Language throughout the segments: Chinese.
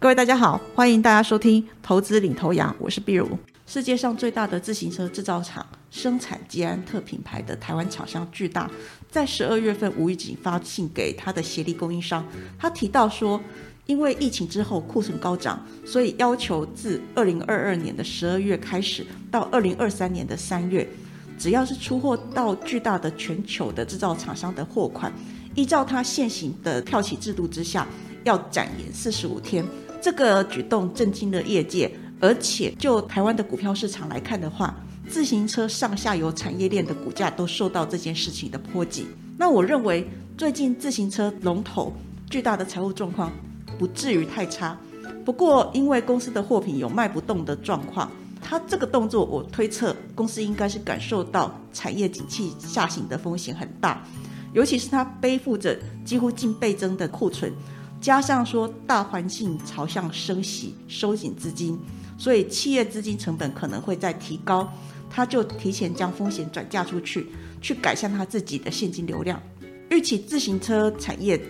各位大家好，欢迎大家收听投资领头羊，我是碧如。世界上最大的自行车制造厂生产捷安特品牌的台湾厂商巨大，在十二月份无意间发信给他的协力供应商，他提到说，因为疫情之后库存高涨，所以要求自二零二二年的十二月开始到二零二三年的三月，只要是出货到巨大的全球的制造厂商的货款，依照他现行的票起制度之下，要展延四十五天。这个举动震惊了业界，而且就台湾的股票市场来看的话，自行车上下游产业链的股价都受到这件事情的波及。那我认为最近自行车龙头巨大的财务状况不至于太差，不过因为公司的货品有卖不动的状况，他这个动作我推测公司应该是感受到产业景气下行的风险很大，尤其是他背负着几乎近倍增的库存。加上说大环境朝向升息、收紧资金，所以企业资金成本可能会再提高，他就提前将风险转嫁出去，去改善他自己的现金流量。预期自行车产业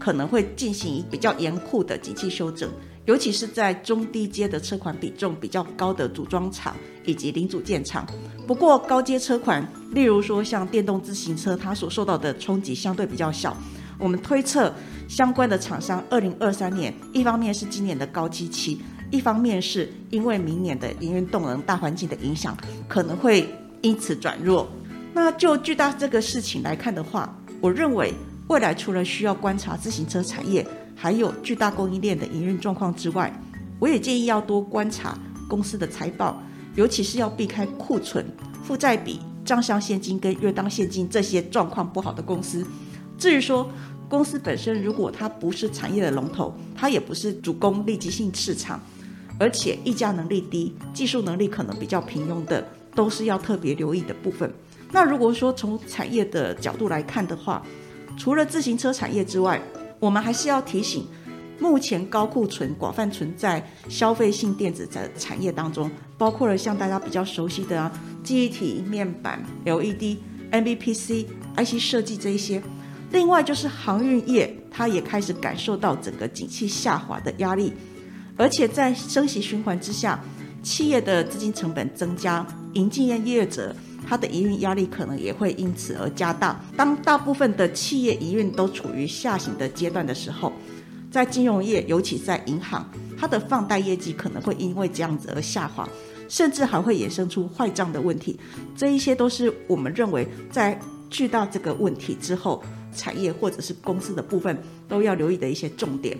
可能会进行比较严酷的景气修正，尤其是在中低阶的车款比重比较高的组装厂以及零组件厂。不过高阶车款，例如说像电动自行车，它所受到的冲击相对比较小。我们推测。相关的厂商，二零二三年，一方面是今年的高基期，一方面是因为明年的营运动能大环境的影响，可能会因此转弱。那就巨大这个事情来看的话，我认为未来除了需要观察自行车产业，还有巨大供应链的营运状况之外，我也建议要多观察公司的财报，尤其是要避开库存、负债比、账上现金跟月当现金这些状况不好的公司。至于说，公司本身，如果它不是产业的龙头，它也不是主攻立即性市场，而且溢价能力低、技术能力可能比较平庸的，都是要特别留意的部分。那如果说从产业的角度来看的话，除了自行车产业之外，我们还是要提醒，目前高库存广泛存在消费性电子的产业当中，包括了像大家比较熟悉的啊，记忆体、面板、LED、MBPC、IC 设计这一些。另外就是航运业，它也开始感受到整个景气下滑的压力，而且在升息循环之下，企业的资金成本增加，营进业业者它的营运压力可能也会因此而加大。当大部分的企业营运都处于下行的阶段的时候，在金融业，尤其在银行，它的放贷业绩可能会因为这样子而下滑，甚至还会衍生出坏账的问题。这一些都是我们认为在巨大这个问题之后。产业或者是公司的部分都要留意的一些重点。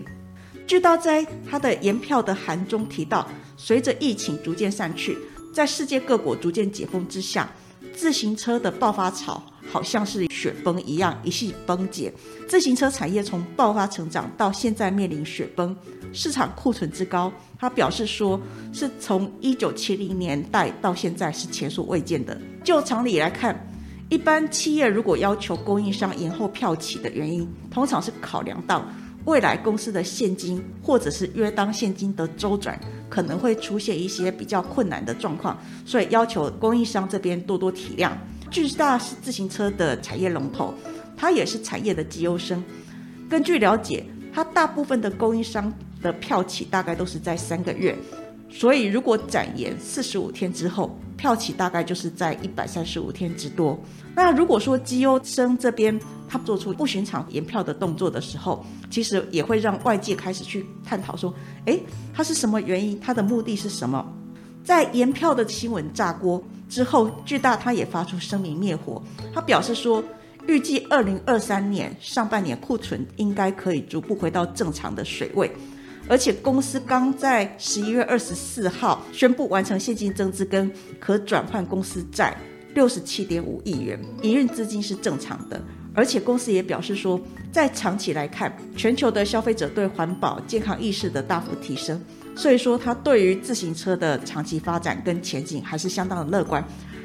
巨大在它的研票的函中提到，随着疫情逐渐散去，在世界各国逐渐解封之下，自行车的爆发潮好像是雪崩一样一系崩解。自行车产业从爆发成长到现在面临雪崩，市场库存之高，他表示说是从一九七零年代到现在是前所未见的。就常理来看。一般企业如果要求供应商延后票期的原因，通常是考量到未来公司的现金或者是约当现金的周转可能会出现一些比较困难的状况，所以要求供应商这边多多体谅。巨大是自行车的产业龙头，它也是产业的绩优生。根据了解，它大部分的供应商的票期大概都是在三个月。所以，如果展延四十五天之后，票期大概就是在一百三十五天之多。那如果说基优生这边他做出不寻常延票的动作的时候，其实也会让外界开始去探讨说，哎，他是什么原因？他的目的是什么？在延票的新闻炸锅之后，巨大他也发出声明灭火，他表示说，预计二零二三年上半年库存应该可以逐步回到正常的水位。而且公司刚在十一月二十四号宣布完成现金增资跟可转换公司债六十七点五亿元，营运资金是正常的。而且公司也表示说，在长期来看，全球的消费者对环保健康意识的大幅提升，所以说它对于自行车的长期发展跟前景还是相当的乐观。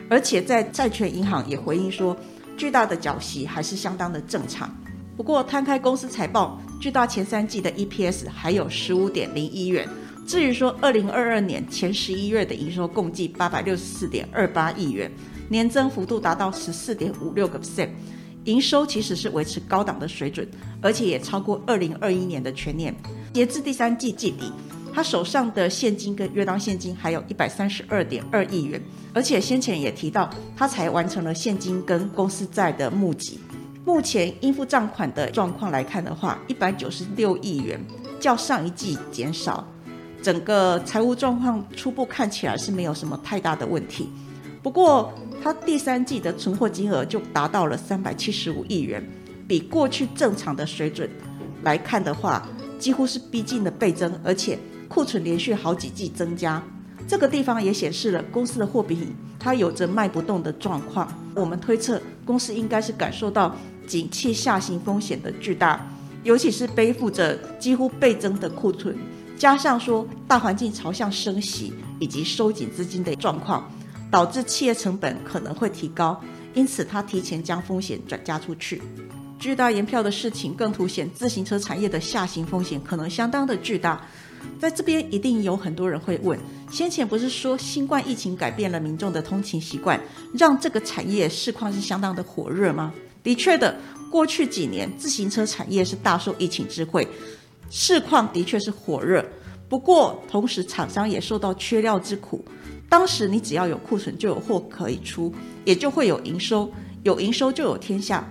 而且在债券银行也回应说，巨大的缴息还是相当的正常。不过摊开公司财报。巨大前三季的 EPS 还有十五点零一元。至于说二零二二年前十一月的营收共计八百六十四点二八亿元，年增幅度达到十四点五六个 percent，营收其实是维持高档的水准，而且也超过二零二一年的全年。截至第三季季底，他手上的现金跟约当现金还有一百三十二点二亿元，而且先前也提到，他才完成了现金跟公司债的募集。目前应付账款的状况来看的话，一百九十六亿元，较上一季减少。整个财务状况初步看起来是没有什么太大的问题。不过，它第三季的存货金额就达到了三百七十五亿元，比过去正常的水准来看的话，几乎是逼近了倍增，而且库存连续好几季增加。这个地方也显示了公司的货品它有着卖不动的状况。我们推测，公司应该是感受到。景气下行风险的巨大，尤其是背负着几乎倍增的库存，加上说大环境朝向升息以及收紧资金的状况，导致企业成本可能会提高，因此他提前将风险转嫁出去。巨大延票的事情更凸显自行车产业的下行风险可能相当的巨大。在这边一定有很多人会问：先前不是说新冠疫情改变了民众的通勤习惯，让这个产业市况是相当的火热吗？的确的，过去几年自行车产业是大受疫情之惠，市况的确是火热。不过，同时厂商也受到缺料之苦。当时你只要有库存，就有货可以出，也就会有营收，有营收就有天下。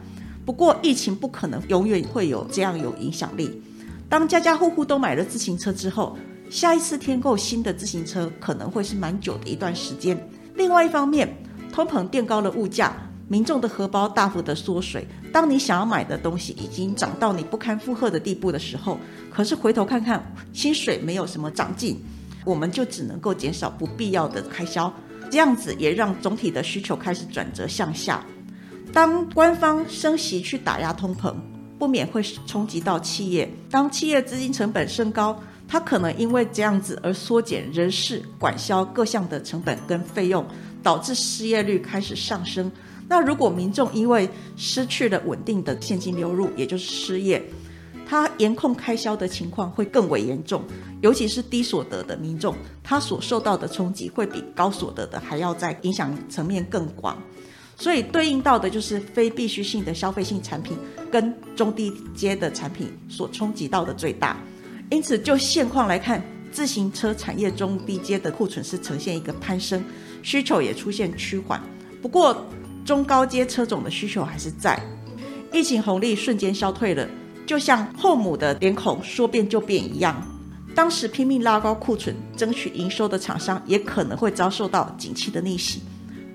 不过，疫情不可能永远会有这样有影响力。当家家户户都买了自行车之后，下一次添购新的自行车可能会是蛮久的一段时间。另外一方面，通膨垫高了物价。民众的荷包大幅的缩水，当你想要买的东西已经涨到你不堪负荷的地步的时候，可是回头看看薪水没有什么长进，我们就只能够减少不必要的开销，这样子也让总体的需求开始转折向下。当官方升息去打压通膨，不免会冲击到企业。当企业资金成本升高，它可能因为这样子而缩减人事、管销各项的成本跟费用，导致失业率开始上升。那如果民众因为失去了稳定的现金流入，也就是失业，他严控开销的情况会更为严重，尤其是低所得的民众，他所受到的冲击会比高所得的还要在影响层面更广，所以对应到的就是非必需性的消费性产品跟中低阶的产品所冲击到的最大。因此，就现况来看，自行车产业中低阶的库存是呈现一个攀升，需求也出现趋缓，不过。中高阶车种的需求还是在，疫情红利瞬间消退了，就像后母的脸孔说变就变一样。当时拼命拉高库存、争取营收的厂商，也可能会遭受到景气的逆袭。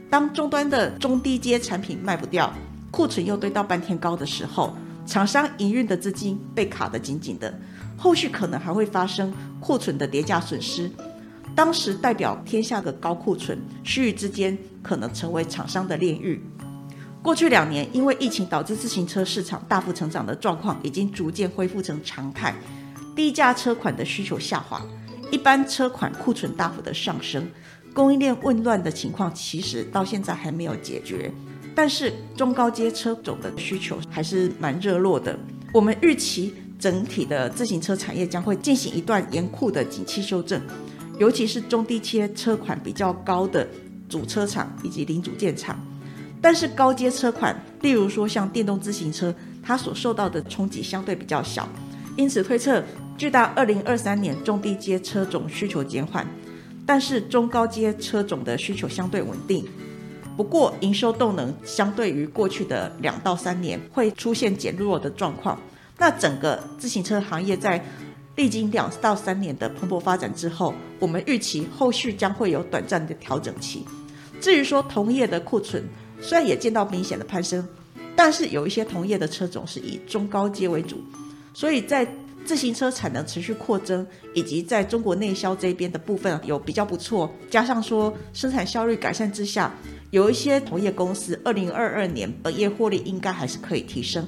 当终端的中低阶产品卖不掉，库存又堆到半天高的时候，厂商营运的资金被卡得紧紧的，后续可能还会发生库存的叠加损失。当时代表天下的高库存，区域之间可能成为厂商的炼狱。过去两年，因为疫情导致自行车市场大幅成长的状况，已经逐渐恢复成常态。低价车款的需求下滑，一般车款库存大幅的上升，供应链混乱的情况其实到现在还没有解决。但是中高阶车种的需求还是蛮热络的。我们预期整体的自行车产业将会进行一段严酷的景气修正。尤其是中低阶车款比较高的主车厂以及零组件厂，但是高阶车款，例如说像电动自行车，它所受到的冲击相对比较小，因此推测，巨大二零二三年中低阶车种需求减缓，但是中高阶车种的需求相对稳定。不过营收动能相对于过去的两到三年会出现减弱的状况。那整个自行车行业在历经两到三年的蓬勃发展之后，我们预期后续将会有短暂的调整期。至于说同业的库存，虽然也见到明显的攀升，但是有一些同业的车种是以中高阶为主，所以在自行车产能持续扩增，以及在中国内销这边的部分有比较不错，加上说生产效率改善之下，有一些同业公司二零二二年本业获利应该还是可以提升，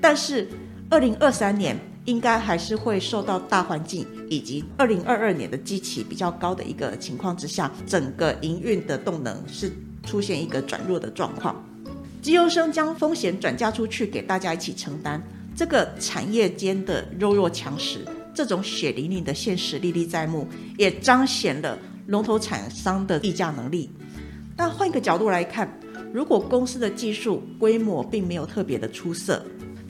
但是二零二三年。应该还是会受到大环境以及二零二二年的基期比较高的一个情况之下，整个营运的动能是出现一个转弱的状况。机优生将风险转嫁出去给大家一起承担，这个产业间的弱弱强食，这种血淋淋的现实历历在目，也彰显了龙头厂商的议价能力。那换一个角度来看，如果公司的技术规模并没有特别的出色，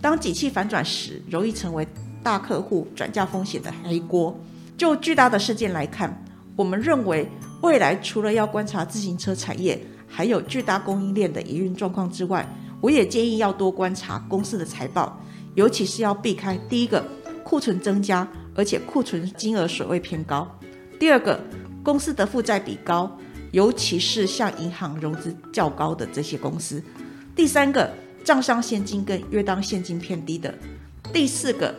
当景气反转时，容易成为大客户转嫁风险的黑锅。就巨大的事件来看，我们认为未来除了要观察自行车产业，还有巨大供应链的营运状况之外，我也建议要多观察公司的财报，尤其是要避开第一个库存增加，而且库存金额水位偏高；第二个公司的负债比高，尤其是向银行融资较高的这些公司；第三个账上现金跟约当现金偏低的；第四个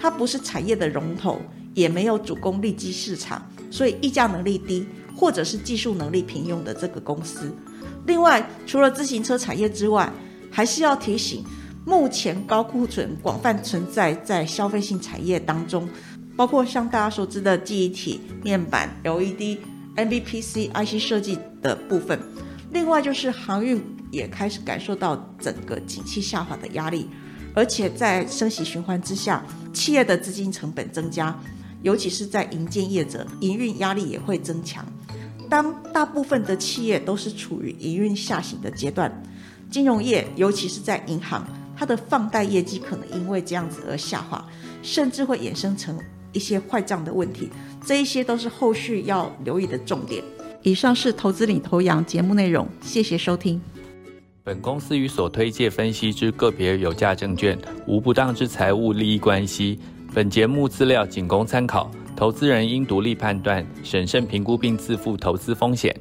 它不是产业的龙头。也没有主攻利基市场，所以溢价能力低，或者是技术能力平庸的这个公司。另外，除了自行车产业之外，还是要提醒，目前高库存广泛存在在消费性产业当中，包括像大家熟知的记忆体、面板、LED、MBPC、IC 设计的部分。另外，就是航运也开始感受到整个景气下滑的压力，而且在升息循环之下，企业的资金成本增加。尤其是在营建业者，营运压力也会增强。当大部分的企业都是处于营运下行的阶段，金融业，尤其是在银行，它的放贷业绩可能因为这样子而下滑，甚至会衍生成一些坏账的问题。这一些都是后续要留意的重点。以上是投资领头羊节目内容，谢谢收听。本公司与所推介分析之个别有价证券无不当之财务利益关系。本节目资料仅供参考，投资人应独立判断、审慎评估并自负投资风险。